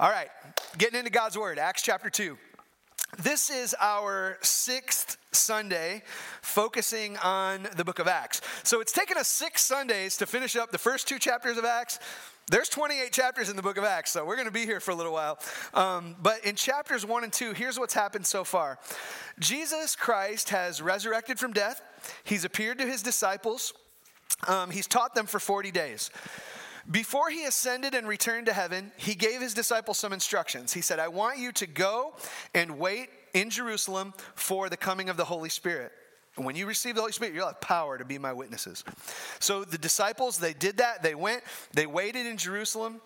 All right, getting into God's Word, Acts chapter 2. This is our sixth Sunday focusing on the book of Acts. So it's taken us six Sundays to finish up the first two chapters of Acts. There's 28 chapters in the book of Acts, so we're going to be here for a little while. Um, but in chapters one and two, here's what's happened so far Jesus Christ has resurrected from death, he's appeared to his disciples, um, he's taught them for 40 days. Before he ascended and returned to heaven, he gave his disciples some instructions. He said, I want you to go and wait in Jerusalem for the coming of the Holy Spirit. And when you receive the Holy Spirit, you'll have power to be my witnesses. So the disciples, they did that. They went, they waited in Jerusalem.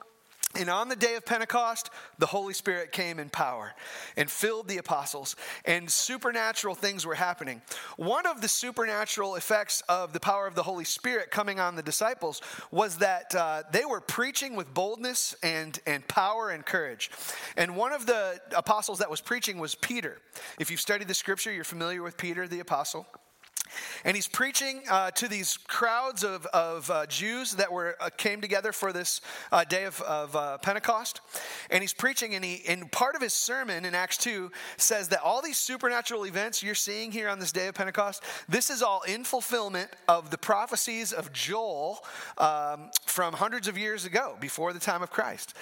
And on the day of Pentecost, the Holy Spirit came in power and filled the apostles, and supernatural things were happening. One of the supernatural effects of the power of the Holy Spirit coming on the disciples was that uh, they were preaching with boldness and, and power and courage. And one of the apostles that was preaching was Peter. If you've studied the scripture, you're familiar with Peter the apostle. And he's preaching uh, to these crowds of, of uh, Jews that were uh, came together for this uh, day of, of uh, Pentecost. And he's preaching, and, he, and part of his sermon in Acts 2 says that all these supernatural events you're seeing here on this day of Pentecost, this is all in fulfillment of the prophecies of Joel um, from hundreds of years ago, before the time of Christ.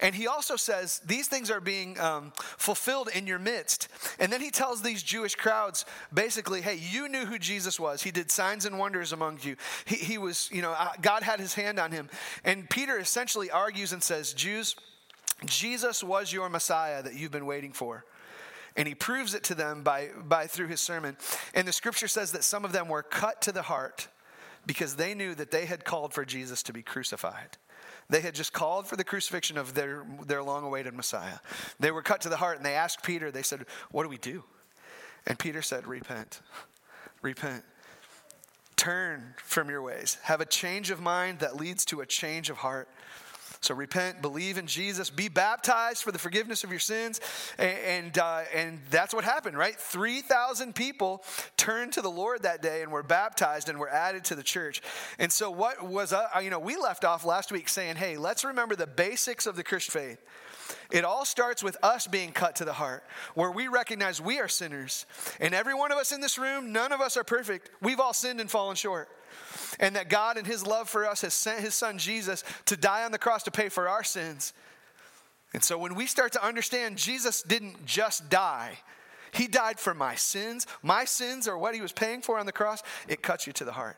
And he also says these things are being um, fulfilled in your midst. And then he tells these Jewish crowds basically, hey, you knew who Jesus Jesus was. He did signs and wonders among you. He, he was, you know, uh, God had his hand on him. And Peter essentially argues and says, Jews, Jesus was your Messiah that you've been waiting for. And he proves it to them by, by through his sermon. And the scripture says that some of them were cut to the heart because they knew that they had called for Jesus to be crucified. They had just called for the crucifixion of their, their long awaited Messiah. They were cut to the heart and they asked Peter, they said, What do we do? And Peter said, Repent repent. Turn from your ways. Have a change of mind that leads to a change of heart. So repent, believe in Jesus, be baptized for the forgiveness of your sins, and and, uh, and that's what happened, right? Three thousand people turned to the Lord that day and were baptized and were added to the church. And so, what was uh, you know we left off last week saying, hey, let's remember the basics of the Christian faith. It all starts with us being cut to the heart, where we recognize we are sinners. And every one of us in this room, none of us are perfect. We've all sinned and fallen short. And that God, in His love for us, has sent His Son Jesus to die on the cross to pay for our sins. And so when we start to understand Jesus didn't just die, He died for my sins. My sins are what He was paying for on the cross. It cuts you to the heart.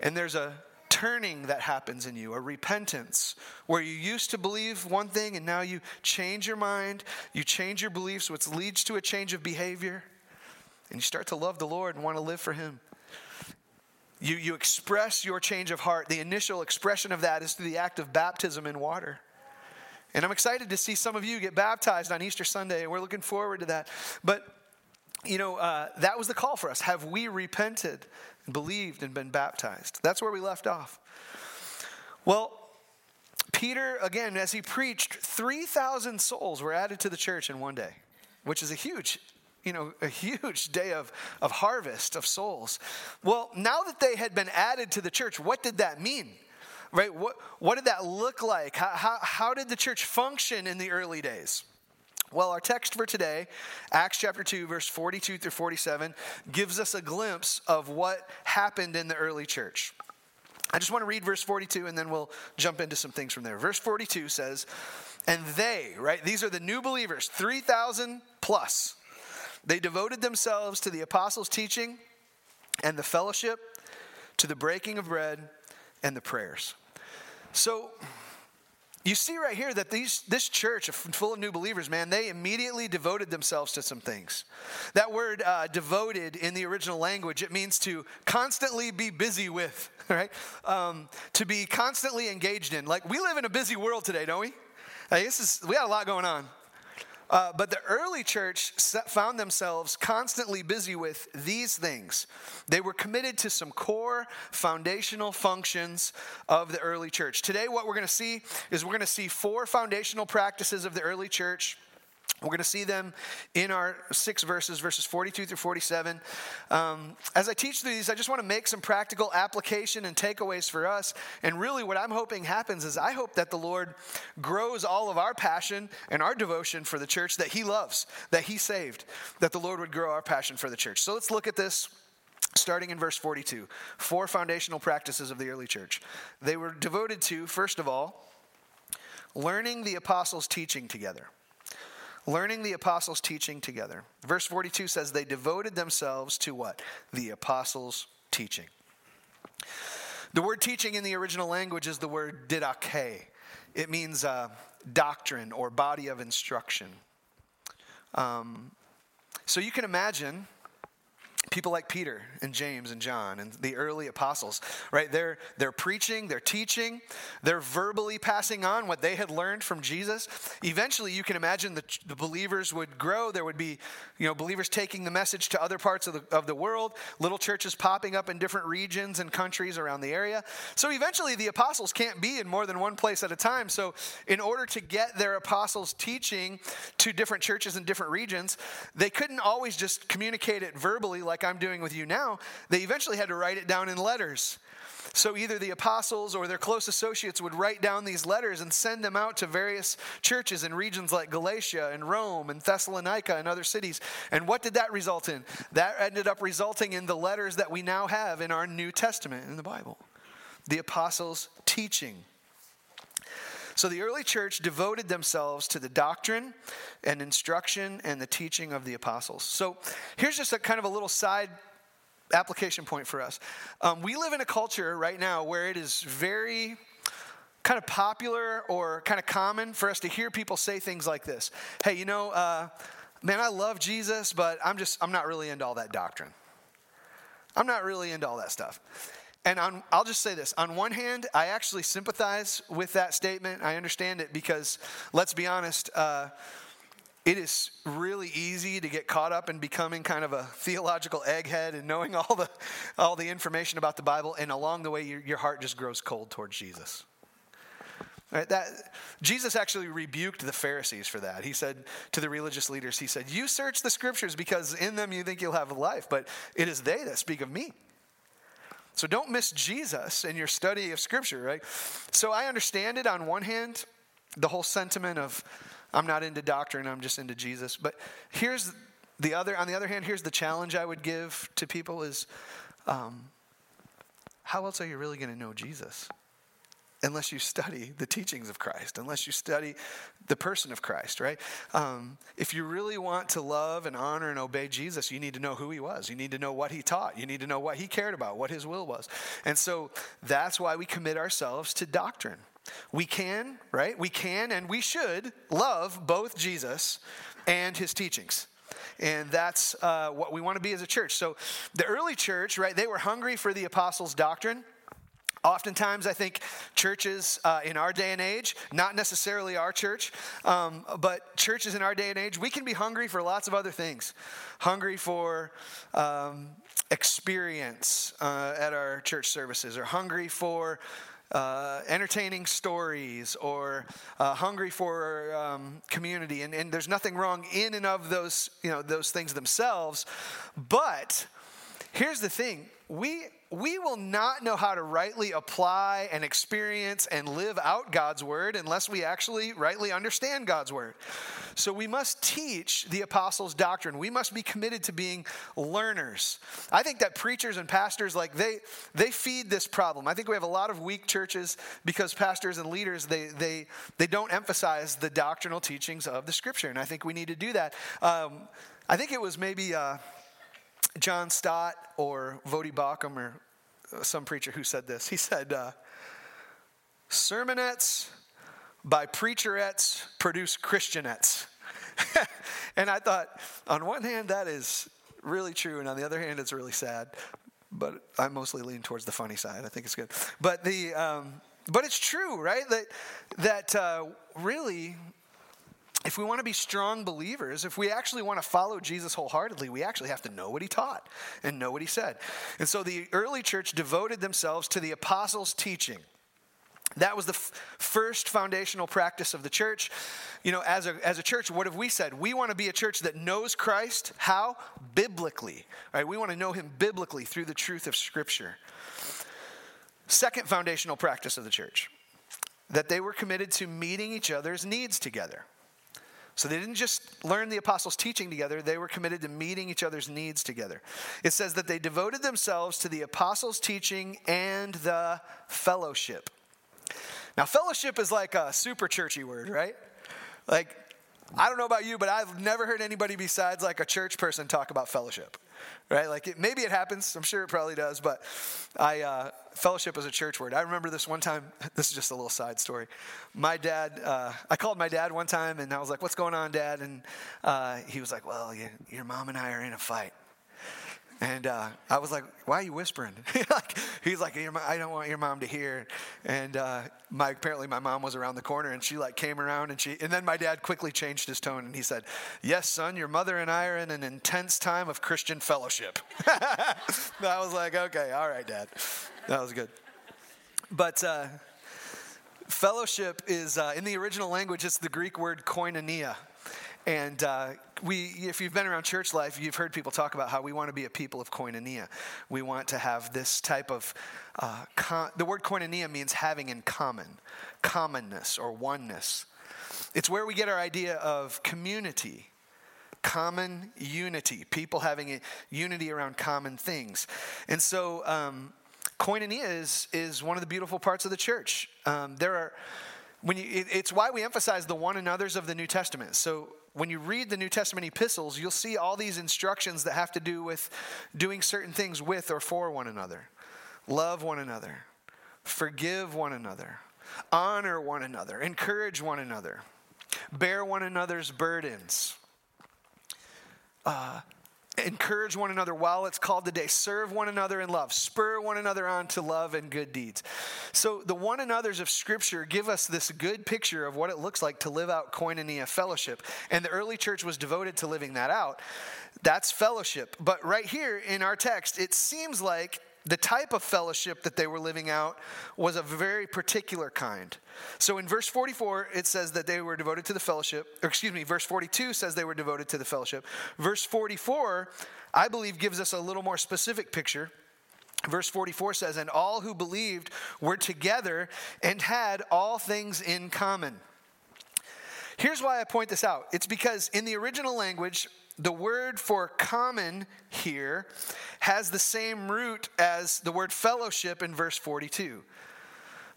And there's a turning that happens in you, a repentance, where you used to believe one thing and now you change your mind, you change your beliefs, which leads to a change of behavior, and you start to love the Lord and want to live for Him. You, you express your change of heart. The initial expression of that is through the act of baptism in water. And I'm excited to see some of you get baptized on Easter Sunday, and we're looking forward to that. But, you know, uh, that was the call for us. Have we repented? Believed and been baptized. That's where we left off. Well, Peter, again, as he preached, 3,000 souls were added to the church in one day, which is a huge, you know, a huge day of, of harvest of souls. Well, now that they had been added to the church, what did that mean? Right? What, what did that look like? How, how, how did the church function in the early days? Well, our text for today, Acts chapter 2, verse 42 through 47, gives us a glimpse of what happened in the early church. I just want to read verse 42 and then we'll jump into some things from there. Verse 42 says, And they, right, these are the new believers, 3,000 plus, they devoted themselves to the apostles' teaching and the fellowship, to the breaking of bread and the prayers. So, you see right here that these, this church full of new believers, man, they immediately devoted themselves to some things. That word uh, devoted in the original language, it means to constantly be busy with, right? Um, to be constantly engaged in. Like we live in a busy world today, don't we? Like, this is, we got a lot going on. Uh, but the early church found themselves constantly busy with these things. They were committed to some core foundational functions of the early church. Today, what we're going to see is we're going to see four foundational practices of the early church. We're going to see them in our six verses, verses 42 through 47. Um, as I teach through these, I just want to make some practical application and takeaways for us. And really, what I'm hoping happens is I hope that the Lord grows all of our passion and our devotion for the church that He loves, that He saved, that the Lord would grow our passion for the church. So let's look at this starting in verse 42. Four foundational practices of the early church. They were devoted to, first of all, learning the apostles' teaching together learning the apostles' teaching together. Verse 42 says they devoted themselves to what? The apostles' teaching. The word teaching in the original language is the word didache. It means uh, doctrine or body of instruction. Um, so you can imagine people like Peter and James and John and the early apostles, right? They're, they're preaching, they're teaching, they're verbally passing on what they had learned from Jesus. Eventually, you can imagine the, the believers would grow. There would be, you know, believers taking the message to other parts of the, of the world, little churches popping up in different regions and countries around the area. So eventually, the apostles can't be in more than one place at a time. So, in order to get their apostles' teaching to different churches in different regions, they couldn't always just communicate it verbally like like I'm doing with you now, they eventually had to write it down in letters. So either the apostles or their close associates would write down these letters and send them out to various churches in regions like Galatia and Rome and Thessalonica and other cities. And what did that result in? That ended up resulting in the letters that we now have in our New Testament in the Bible. The apostles' teaching. So the early church devoted themselves to the doctrine and instruction and the teaching of the apostles. So here's just a kind of a little side application point for us. Um, we live in a culture right now where it is very kind of popular or kind of common for us to hear people say things like this Hey, you know, uh, man, I love Jesus, but I'm just, I'm not really into all that doctrine. I'm not really into all that stuff. And on, I'll just say this. On one hand, I actually sympathize with that statement. I understand it because, let's be honest, uh, it is really easy to get caught up in becoming kind of a theological egghead and knowing all the, all the information about the Bible, and along the way, your, your heart just grows cold towards Jesus. Right, that, Jesus actually rebuked the Pharisees for that. He said to the religious leaders, He said, You search the scriptures because in them you think you'll have life, but it is they that speak of me. So don't miss Jesus in your study of Scripture, right? So I understand it on one hand, the whole sentiment of I'm not into doctrine, I'm just into Jesus. But here's the other, on the other hand, here's the challenge I would give to people is um, how else are you really going to know Jesus? Unless you study the teachings of Christ, unless you study the person of Christ, right? Um, if you really want to love and honor and obey Jesus, you need to know who he was. You need to know what he taught. You need to know what he cared about, what his will was. And so that's why we commit ourselves to doctrine. We can, right? We can and we should love both Jesus and his teachings. And that's uh, what we want to be as a church. So the early church, right, they were hungry for the apostles' doctrine. Oftentimes, I think churches uh, in our day and age, not necessarily our church, um, but churches in our day and age, we can be hungry for lots of other things. Hungry for um, experience uh, at our church services, or hungry for uh, entertaining stories or uh, hungry for um, community and, and, there's nothing wrong in and of those you know those things themselves but here's the thing we we will not know how to rightly apply and experience and live out God's word unless we actually rightly understand God's word. So we must teach the apostles' doctrine. We must be committed to being learners. I think that preachers and pastors like they they feed this problem. I think we have a lot of weak churches because pastors and leaders they they they don't emphasize the doctrinal teachings of the scripture, and I think we need to do that. Um, I think it was maybe. Uh, John Stott or Voddie Baucham or some preacher who said this. He said, uh, Sermonettes by preacherettes produce Christianettes. and I thought, on one hand, that is really true, and on the other hand, it's really sad. But I mostly lean towards the funny side. I think it's good. But the um, but it's true, right? That that uh, really if we want to be strong believers, if we actually want to follow Jesus wholeheartedly, we actually have to know what he taught and know what he said. And so the early church devoted themselves to the apostles' teaching. That was the f- first foundational practice of the church. You know, as a, as a church, what have we said? We want to be a church that knows Christ. How? Biblically. Right? We want to know him biblically through the truth of Scripture. Second foundational practice of the church that they were committed to meeting each other's needs together. So they didn't just learn the apostles' teaching together, they were committed to meeting each other's needs together. It says that they devoted themselves to the apostles' teaching and the fellowship. Now, fellowship is like a super churchy word, right? Like, I don't know about you, but I've never heard anybody besides like a church person talk about fellowship, right? Like, it, maybe it happens. I'm sure it probably does, but I uh, fellowship is a church word. I remember this one time. This is just a little side story. My dad, uh, I called my dad one time, and I was like, "What's going on, Dad?" And uh, he was like, "Well, you, your mom and I are in a fight." And uh, I was like, "Why are you whispering?" he's like, "I don't want your mom to hear." And uh, my apparently my mom was around the corner, and she like came around, and she and then my dad quickly changed his tone, and he said, "Yes, son, your mother and I are in an intense time of Christian fellowship." I was like, "Okay, all right, Dad, that was good." But uh, fellowship is uh, in the original language. It's the Greek word koinonia. And uh, we, if you've been around church life, you've heard people talk about how we want to be a people of koinonia. We want to have this type of, uh, con- the word koinonia means having in common, commonness or oneness. It's where we get our idea of community, common unity, people having unity around common things. And so, um, koinonia is, is one of the beautiful parts of the church. Um, there are, when you, it, it's why we emphasize the one another's of the New Testament. So when you read the New Testament epistles, you'll see all these instructions that have to do with doing certain things with or for one another. Love one another, forgive one another, honor one another, encourage one another, bear one another's burdens. Uh, encourage one another while it's called today. Serve one another in love. Spur one another on to love and good deeds. So the one another's of scripture give us this good picture of what it looks like to live out koinonia fellowship. And the early church was devoted to living that out. That's fellowship. But right here in our text it seems like the type of fellowship that they were living out was a very particular kind. So in verse 44, it says that they were devoted to the fellowship, or excuse me, verse 42 says they were devoted to the fellowship. Verse 44, I believe, gives us a little more specific picture. Verse 44 says, And all who believed were together and had all things in common. Here's why I point this out it's because in the original language, the word for common here has the same root as the word fellowship in verse 42.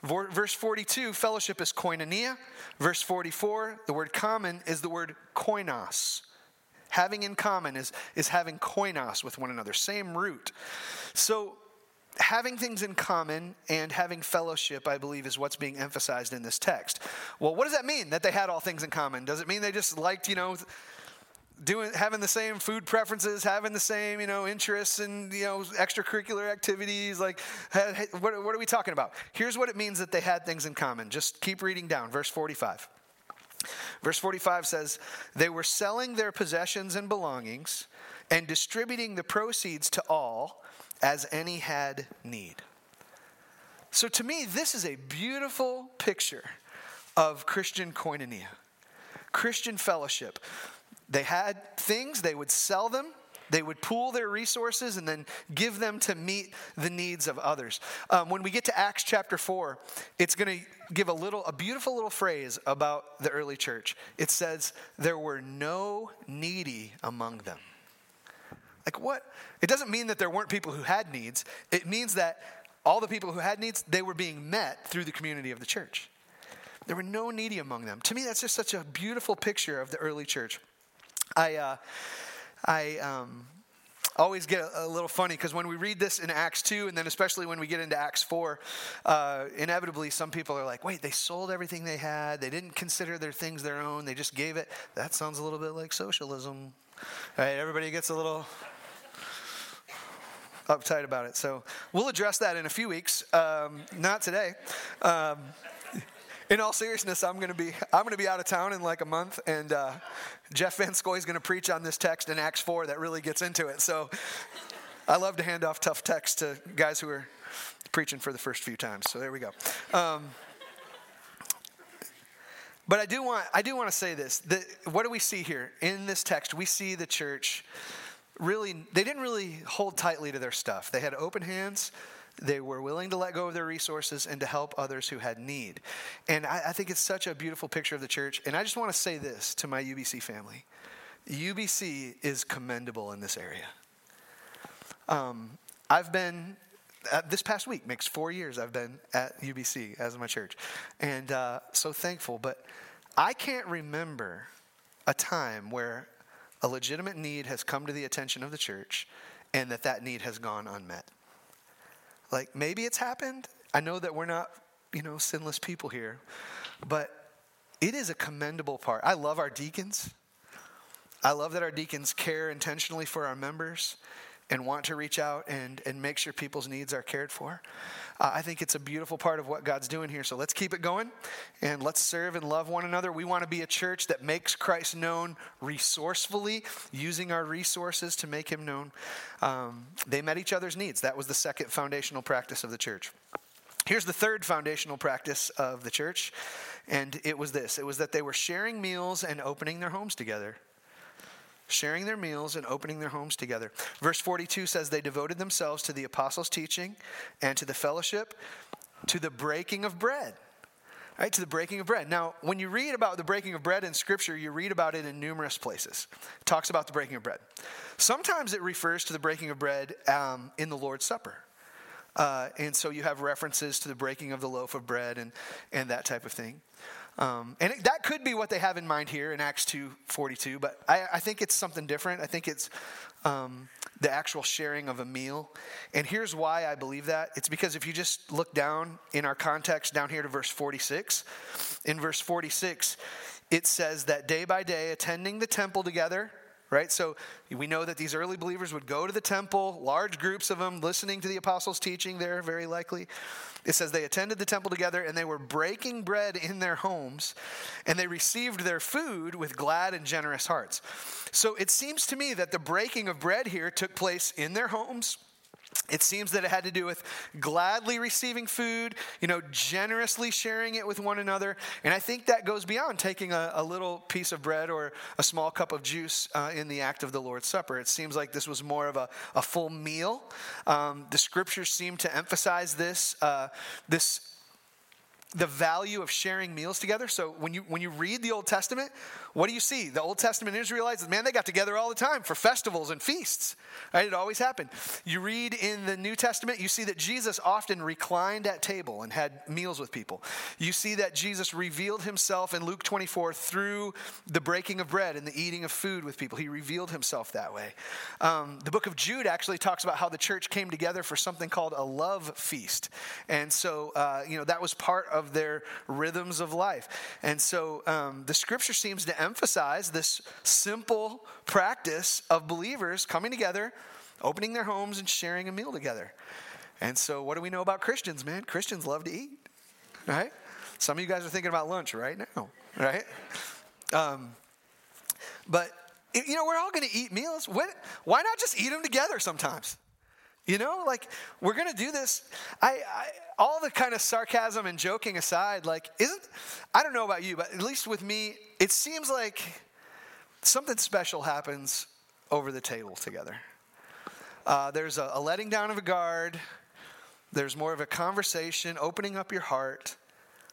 Verse 42, fellowship is koinonia. Verse 44, the word common is the word koinos. Having in common is, is having koinos with one another, same root. So, having things in common and having fellowship, I believe, is what's being emphasized in this text. Well, what does that mean that they had all things in common? Does it mean they just liked, you know, doing having the same food preferences having the same you know interests and you know extracurricular activities like what, what are we talking about? Here's what it means that they had things in common. Just keep reading down. Verse 45 verse 45 says they were selling their possessions and belongings and distributing the proceeds to all as any had need. So to me this is a beautiful picture of christian koinonia christian fellowship they had things, they would sell them, they would pool their resources and then give them to meet the needs of others. Um, when we get to Acts chapter 4, it's going to give a little, a beautiful little phrase about the early church. It says, There were no needy among them. Like what? It doesn't mean that there weren't people who had needs, it means that all the people who had needs, they were being met through the community of the church. There were no needy among them. To me, that's just such a beautiful picture of the early church. I, uh, I um, always get a, little funny because when we read this in Acts 2, and then especially when we get into Acts 4, uh, inevitably some people are like, wait, they sold everything they had. They didn't consider their things their own. They just gave it. That sounds a little bit like socialism. Right? Everybody gets a little uptight about it. So we'll address that in a few weeks. Um, not today. Um, in all seriousness, I'm going to be I'm to be out of town in like a month, and uh, Jeff Van Scoy is going to preach on this text in Acts four that really gets into it. So I love to hand off tough texts to guys who are preaching for the first few times. So there we go. Um, But I do want I do want to say this. That what do we see here in this text? We see the church really they didn't really hold tightly to their stuff. They had open hands. They were willing to let go of their resources and to help others who had need. And I, I think it's such a beautiful picture of the church. And I just want to say this to my UBC family UBC is commendable in this area. Um, I've been uh, this past week makes four years I've been at UBC as my church, and uh, so thankful. But I can't remember a time where a legitimate need has come to the attention of the church, and that that need has gone unmet. Like maybe it's happened. I know that we're not, you know, sinless people here, but it is a commendable part. I love our deacons. I love that our deacons care intentionally for our members and want to reach out and, and make sure people's needs are cared for. Uh, I think it's a beautiful part of what God's doing here. So let's keep it going and let's serve and love one another. We want to be a church that makes Christ known resourcefully, using our resources to make him known. Um, they met each other's needs. That was the second foundational practice of the church. Here's the third foundational practice of the church, and it was this it was that they were sharing meals and opening their homes together sharing their meals and opening their homes together. Verse 42 says they devoted themselves to the apostles' teaching and to the fellowship, to the breaking of bread. Right, to the breaking of bread. Now, when you read about the breaking of bread in Scripture, you read about it in numerous places. It talks about the breaking of bread. Sometimes it refers to the breaking of bread um, in the Lord's Supper. Uh, and so you have references to the breaking of the loaf of bread and, and that type of thing. Um, and it, that could be what they have in mind here in Acts 2.42, but I, I think it's something different. I think it's um, the actual sharing of a meal. And here's why I believe that. It's because if you just look down in our context down here to verse 46, in verse 46, it says that day by day, attending the temple together, right? So we know that these early believers would go to the temple, large groups of them, listening to the apostles' teaching there, very likely. It says they attended the temple together and they were breaking bread in their homes and they received their food with glad and generous hearts. So it seems to me that the breaking of bread here took place in their homes it seems that it had to do with gladly receiving food, you know, generously sharing it with one another. And I think that goes beyond taking a, a little piece of bread or a small cup of juice uh, in the act of the Lord's Supper. It seems like this was more of a, a full meal. Um, the scriptures seem to emphasize this, uh, this the value of sharing meals together. So when you when you read the Old Testament, what do you see? The Old Testament Israelites, man, they got together all the time for festivals and feasts. Right? It always happened. You read in the New Testament, you see that Jesus often reclined at table and had meals with people. You see that Jesus revealed himself in Luke 24 through the breaking of bread and the eating of food with people. He revealed himself that way. Um, the book of Jude actually talks about how the church came together for something called a love feast. And so, uh, you know, that was part of their rhythms of life. And so um, the scripture seems to emphasize this simple practice of believers coming together, opening their homes, and sharing a meal together. And so, what do we know about Christians, man? Christians love to eat, right? Some of you guys are thinking about lunch right now, right? Um, but, you know, we're all going to eat meals. When, why not just eat them together sometimes? You know, like we're to do this. I, I, all the kind of sarcasm and joking aside, like, isn't, I don't know about you, but at least with me, it seems like something special happens over the table together. Uh, there's a, a letting down of a guard, there's more of a conversation, opening up your heart.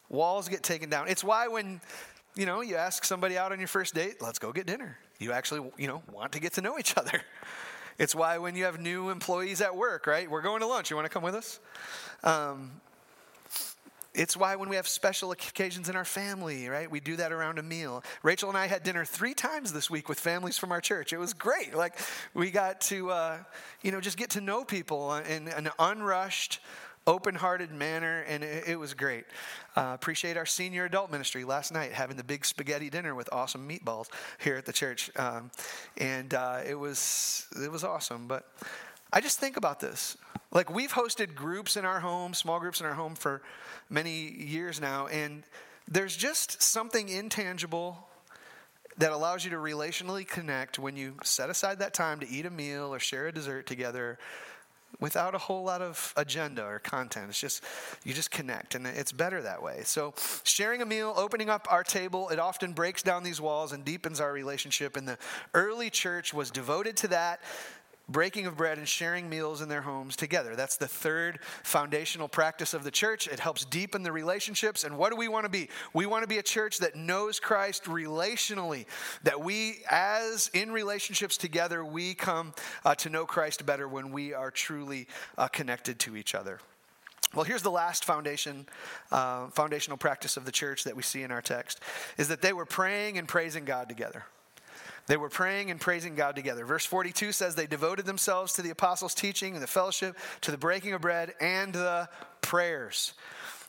Walls get taken down. It's why when, you know, you ask somebody out on your first date, let's go get dinner. You actually, you know, want to get to know each other. It's why when you have new employees at work, right? We're going to lunch. You want to come with us? Um, it's why when we have special occasions in our family, right, we do that around a meal. Rachel and I had dinner three times this week with families from our church. It was great. Like we got to, uh, you know, just get to know people in an unrushed, open-hearted manner, and it, it was great. Uh, appreciate our senior adult ministry last night having the big spaghetti dinner with awesome meatballs here at the church, um, and uh, it was it was awesome. But I just think about this. Like we've hosted groups in our home, small groups in our home for many years now, and there's just something intangible that allows you to relationally connect when you set aside that time to eat a meal or share a dessert together without a whole lot of agenda or content. It's just, you just connect, and it's better that way. So, sharing a meal, opening up our table, it often breaks down these walls and deepens our relationship. And the early church was devoted to that breaking of bread and sharing meals in their homes together. That's the third foundational practice of the church. It helps deepen the relationships. And what do we want to be? We want to be a church that knows Christ relationally, that we, as in relationships together, we come uh, to know Christ better when we are truly uh, connected to each other. Well, here's the last foundation, uh, foundational practice of the church that we see in our text, is that they were praying and praising God together. They were praying and praising God together. Verse 42 says they devoted themselves to the apostles' teaching and the fellowship, to the breaking of bread and the prayers.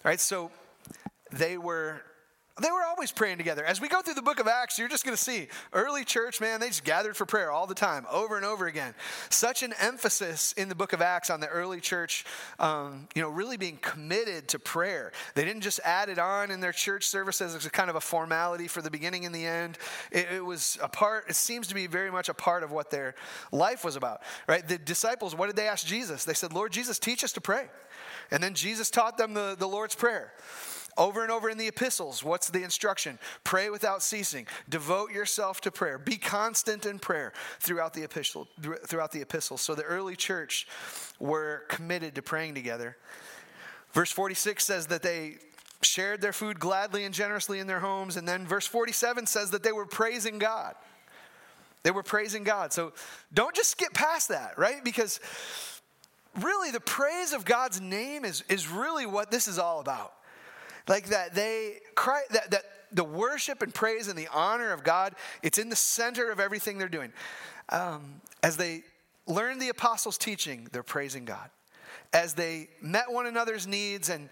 All right, so they were they were always praying together. As we go through the book of Acts, you're just going to see early church, man, they just gathered for prayer all the time, over and over again. Such an emphasis in the book of Acts on the early church, um, you know, really being committed to prayer. They didn't just add it on in their church services as a kind of a formality for the beginning and the end. It, it was a part, it seems to be very much a part of what their life was about, right? The disciples, what did they ask Jesus? They said, Lord Jesus, teach us to pray. And then Jesus taught them the, the Lord's Prayer. Over and over in the epistles, what's the instruction? Pray without ceasing. Devote yourself to prayer. Be constant in prayer throughout the epistle, throughout the epistles. So the early church were committed to praying together. Verse 46 says that they shared their food gladly and generously in their homes. And then verse 47 says that they were praising God. They were praising God. So don't just skip past that, right? Because really the praise of God's name is, is really what this is all about. Like that they cry that, that the worship and praise and the honor of God, it's in the center of everything they're doing. Um, as they learn the apostles' teaching, they're praising God. As they met one another's needs and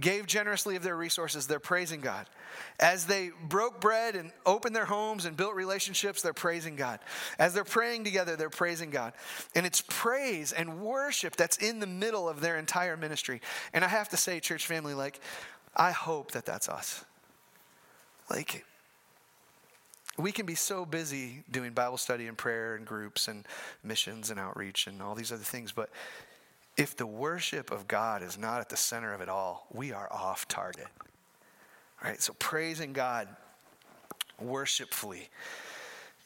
gave generously of their resources, they're praising God. As they broke bread and opened their homes and built relationships, they're praising God. As they're praying together, they're praising God. And it's praise and worship that's in the middle of their entire ministry. And I have to say, church family, like, I hope that that's us. Like, we can be so busy doing Bible study and prayer and groups and missions and outreach and all these other things, but if the worship of God is not at the center of it all, we are off target. Right? So praising God worshipfully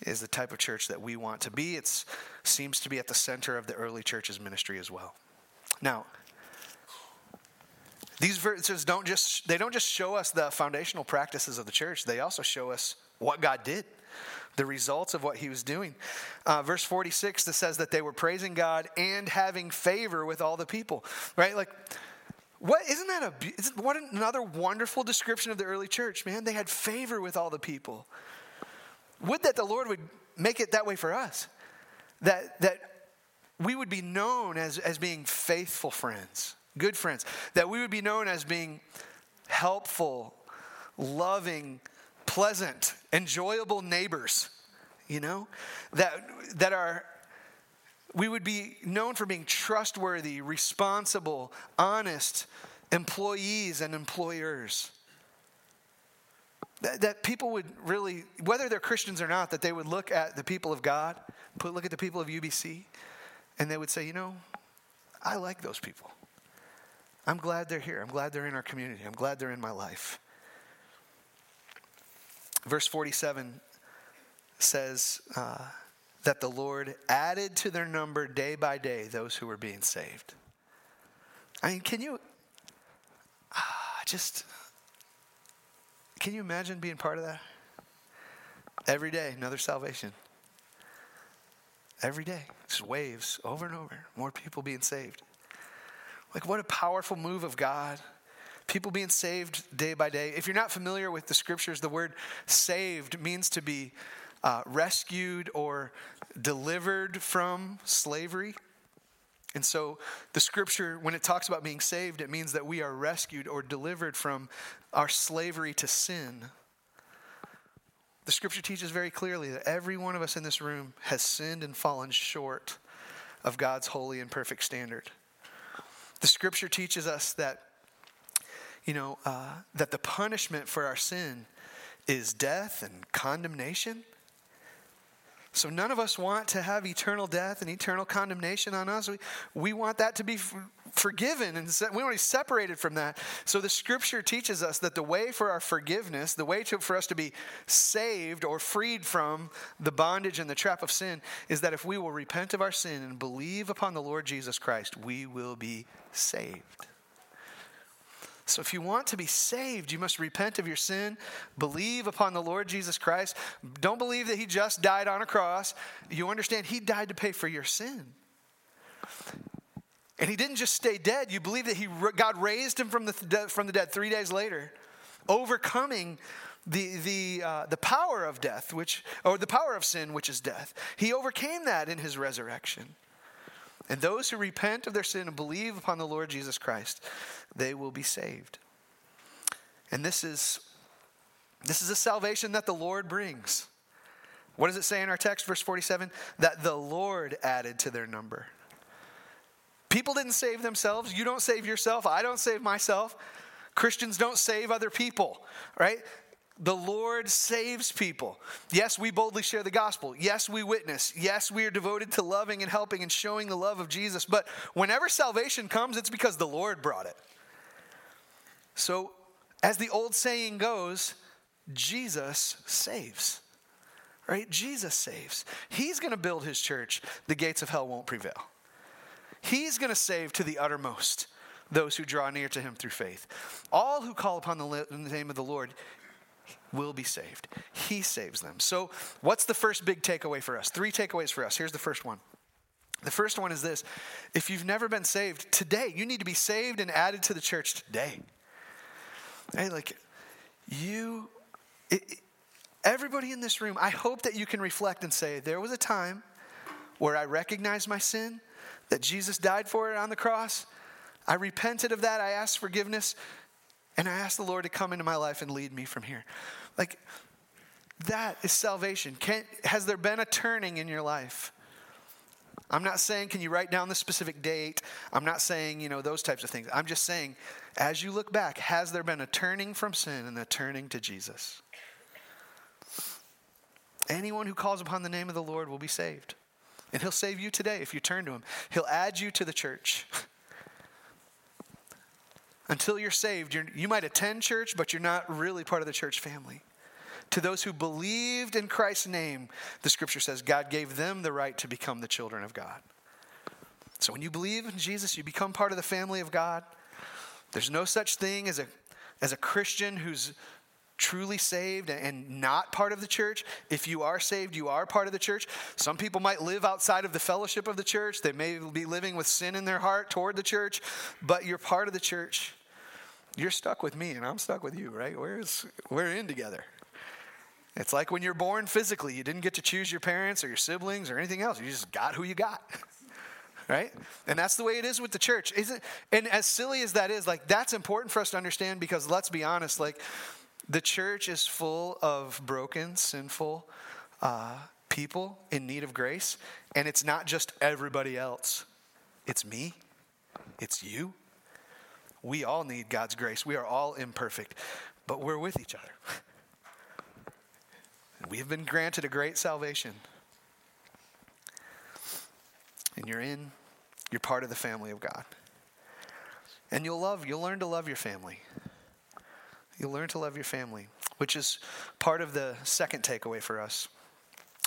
is the type of church that we want to be. It seems to be at the center of the early church's ministry as well. Now, these verses don't just they don't just show us the foundational practices of the church, they also show us what God did. The results of what he was doing. Uh, verse 46 that says that they were praising God and having favor with all the people. Right? Like, what isn't that a what another wonderful description of the early church, man? They had favor with all the people. Would that the Lord would make it that way for us. That that we would be known as, as being faithful friends good friends, that we would be known as being helpful, loving, pleasant, enjoyable neighbors, you know? That, that are, we would be known for being trustworthy, responsible, honest employees and employers. That, that people would really, whether they're Christians or not, that they would look at the people of God, put, look at the people of UBC, and they would say, you know, I like those people. I'm glad they're here. I'm glad they're in our community. I'm glad they're in my life. Verse 47 says uh, that the Lord added to their number day by day those who were being saved. I mean, can you uh, just, can you imagine being part of that? Every day, another salvation. Every day, just waves over and over, more people being saved. Like, what a powerful move of God. People being saved day by day. If you're not familiar with the scriptures, the word saved means to be uh, rescued or delivered from slavery. And so the scripture, when it talks about being saved, it means that we are rescued or delivered from our slavery to sin. The scripture teaches very clearly that every one of us in this room has sinned and fallen short of God's holy and perfect standard. The scripture teaches us that, you know, uh, that the punishment for our sin is death and condemnation. So none of us want to have eternal death and eternal condemnation on us. We, we want that to be forgiven and we want to be separated from that. So the scripture teaches us that the way for our forgiveness, the way to, for us to be saved or freed from the bondage and the trap of sin is that if we will repent of our sin and believe upon the Lord Jesus Christ, we will be saved. So, if you want to be saved, you must repent of your sin, believe upon the Lord Jesus Christ. Don't believe that He just died on a cross. You understand He died to pay for your sin. And He didn't just stay dead. You believe that he, God raised Him from the, from the dead three days later, overcoming the, the, uh, the power of death, which, or the power of sin, which is death. He overcame that in His resurrection. And those who repent of their sin and believe upon the Lord Jesus Christ, they will be saved. And this is this is a salvation that the Lord brings. What does it say in our text, verse 47? That the Lord added to their number. People didn't save themselves. You don't save yourself. I don't save myself. Christians don't save other people, right? The Lord saves people. Yes, we boldly share the gospel. Yes, we witness. Yes, we are devoted to loving and helping and showing the love of Jesus. But whenever salvation comes, it's because the Lord brought it. So, as the old saying goes, Jesus saves. Right? Jesus saves. He's going to build his church. The gates of hell won't prevail. He's going to save to the uttermost those who draw near to him through faith. All who call upon the name of the Lord, will be saved. He saves them. So, what's the first big takeaway for us? Three takeaways for us. Here's the first one. The first one is this if you've never been saved, today, you need to be saved and added to the church today. Hey, like, you, it, everybody in this room, I hope that you can reflect and say, there was a time where I recognized my sin, that Jesus died for it on the cross. I repented of that. I asked forgiveness. And I ask the Lord to come into my life and lead me from here. Like, that is salvation. Can, has there been a turning in your life? I'm not saying, can you write down the specific date? I'm not saying, you know, those types of things. I'm just saying, as you look back, has there been a turning from sin and a turning to Jesus? Anyone who calls upon the name of the Lord will be saved. And he'll save you today if you turn to him. He'll add you to the church. Until you're saved, you're, you might attend church, but you're not really part of the church family. To those who believed in Christ's name, the scripture says God gave them the right to become the children of God. So when you believe in Jesus, you become part of the family of God. There's no such thing as a, as a Christian who's truly saved and not part of the church. If you are saved, you are part of the church. Some people might live outside of the fellowship of the church. They may be living with sin in their heart toward the church, but you're part of the church. You're stuck with me and I'm stuck with you, right? We're in together. It's like when you're born physically, you didn't get to choose your parents or your siblings or anything else. You just got who you got. right? And that's the way it is with the church. Isn't and as silly as that is, like that's important for us to understand because let's be honest, like the church is full of broken, sinful uh, people in need of grace, and it's not just everybody else. It's me. It's you. We all need God's grace. We are all imperfect, but we're with each other. we have been granted a great salvation. And you're in, you're part of the family of God. And you'll love, you'll learn to love your family. You'll learn to love your family, which is part of the second takeaway for us.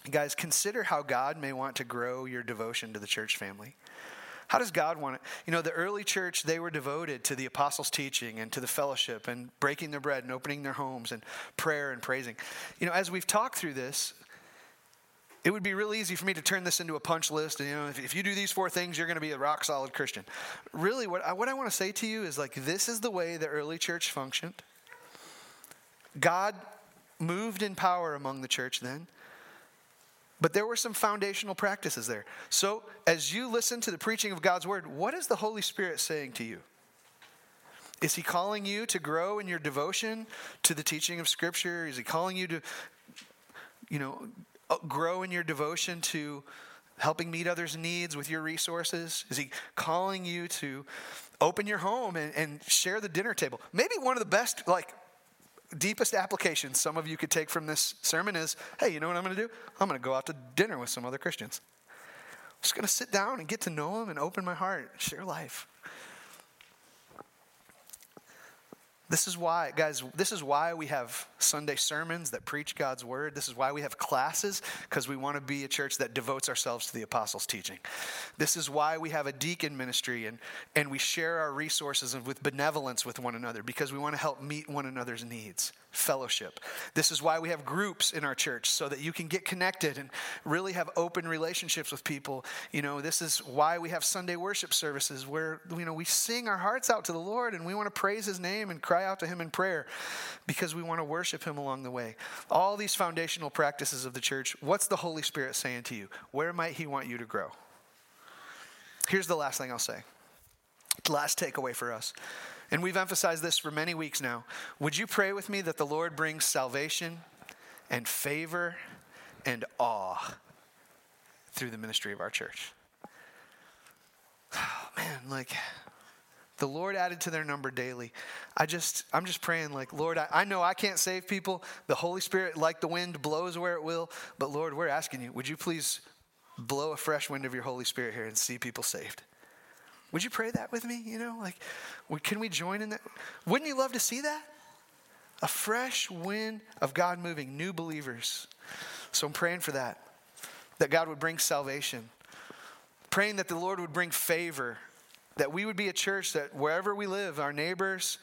Guys, consider how God may want to grow your devotion to the church family. How does God want it? You know, the early church, they were devoted to the apostles' teaching and to the fellowship and breaking their bread and opening their homes and prayer and praising. You know, as we've talked through this, it would be real easy for me to turn this into a punch list. And, you know, if, if you do these four things, you're going to be a rock solid Christian. Really, what I, what I want to say to you is like, this is the way the early church functioned. God moved in power among the church then. But there were some foundational practices there. So, as you listen to the preaching of God's word, what is the Holy Spirit saying to you? Is he calling you to grow in your devotion to the teaching of Scripture? Is he calling you to, you know, uh, grow in your devotion to helping meet others' needs with your resources? Is he calling you to open your home and, and share the dinner table? Maybe one of the best, like, deepest application some of you could take from this sermon is hey, you know what I'm going to do? I'm going to go out to dinner with some other Christians. I'm just going to sit down and get to know them and open my heart, share life. This is why, guys, this is why we have Sunday sermons that preach God's word. This is why we have classes, because we want to be a church that devotes ourselves to the apostles' teaching. This is why we have a deacon ministry and, and we share our resources with benevolence with one another, because we want to help meet one another's needs fellowship. This is why we have groups in our church so that you can get connected and really have open relationships with people. You know, this is why we have Sunday worship services where you know we sing our hearts out to the Lord and we want to praise his name and cry out to him in prayer because we want to worship him along the way. All these foundational practices of the church, what's the Holy Spirit saying to you? Where might he want you to grow? Here's the last thing I'll say. Last takeaway for us and we've emphasized this for many weeks now. Would you pray with me that the Lord brings salvation and favor and awe through the ministry of our church? Oh, man, like the Lord added to their number daily. I just, I'm just praying, like, Lord, I, I, know I can't save people. The Holy Spirit, like the wind, blows where it will. But Lord, we're asking you, would you please blow a fresh wind of your Holy Spirit here and see people saved? Would you pray that with me? You know, like, can we join in that? Wouldn't you love to see that? A fresh wind of God moving, new believers. So I'm praying for that, that God would bring salvation. Praying that the Lord would bring favor, that we would be a church that wherever we live, our neighbors,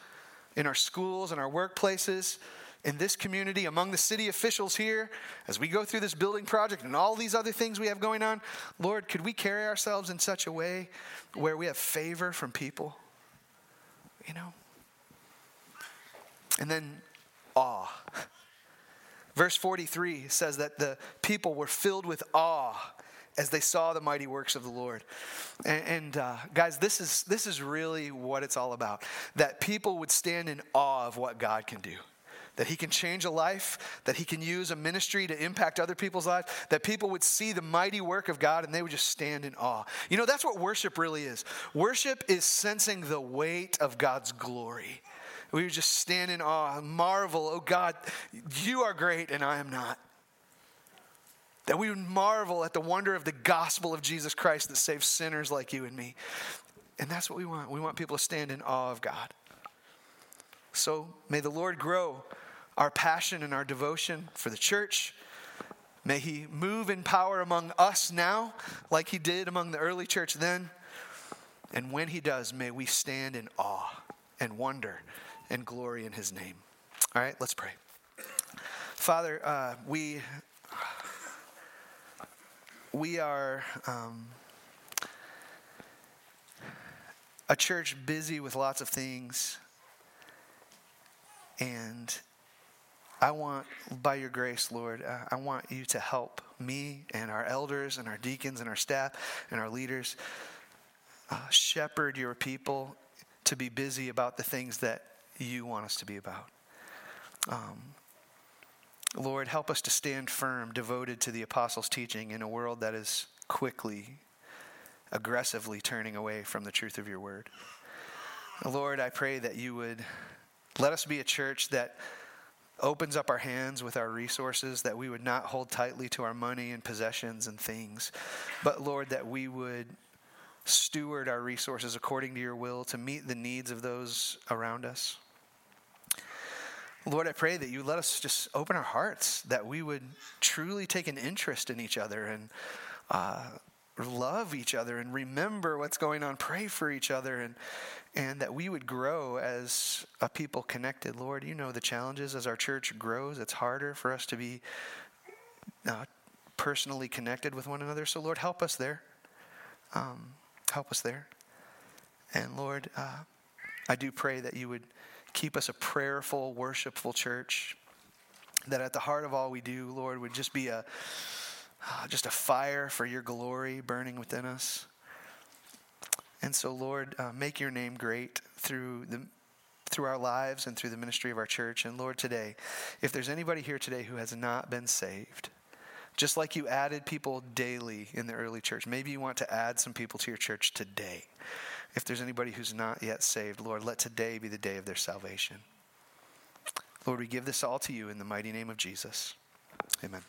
in our schools, in our workplaces, in this community, among the city officials here, as we go through this building project and all these other things we have going on, Lord, could we carry ourselves in such a way where we have favor from people? You know? And then awe. Verse 43 says that the people were filled with awe as they saw the mighty works of the Lord. And, and uh, guys, this is, this is really what it's all about that people would stand in awe of what God can do that he can change a life, that he can use a ministry to impact other people's lives, that people would see the mighty work of God and they would just stand in awe. You know, that's what worship really is. Worship is sensing the weight of God's glory. We would just stand in awe, marvel, oh God, you are great and I am not. That we would marvel at the wonder of the gospel of Jesus Christ that saves sinners like you and me. And that's what we want. We want people to stand in awe of God. So may the Lord grow our passion and our devotion for the church. May He move in power among us now, like He did among the early church then. And when He does, may we stand in awe and wonder and glory in His name. All right, let's pray. Father, uh, we we are um, a church busy with lots of things, and I want, by your grace, Lord, uh, I want you to help me and our elders and our deacons and our staff and our leaders uh, shepherd your people to be busy about the things that you want us to be about. Um, Lord, help us to stand firm, devoted to the apostles' teaching in a world that is quickly, aggressively turning away from the truth of your word. Lord, I pray that you would let us be a church that opens up our hands with our resources, that we would not hold tightly to our money and possessions and things, but Lord, that we would steward our resources according to your will to meet the needs of those around us. Lord, I pray that you let us just open our hearts, that we would truly take an interest in each other and uh, love each other and remember what's going on, pray for each other, and and that we would grow as a people connected. Lord, you know the challenges as our church grows. It's harder for us to be uh, personally connected with one another. So, Lord, help us there. Um, help us there. And, Lord, uh, I do pray that you would keep us a prayerful, worshipful church. That at the heart of all we do, Lord, would just be a uh, just a fire for your glory burning within us. And so, Lord, uh, make your name great through the through our lives and through the ministry of our church. And Lord, today, if there's anybody here today who has not been saved, just like you added people daily in the early church, maybe you want to add some people to your church today. If there's anybody who's not yet saved, Lord, let today be the day of their salvation. Lord, we give this all to you in the mighty name of Jesus. Amen.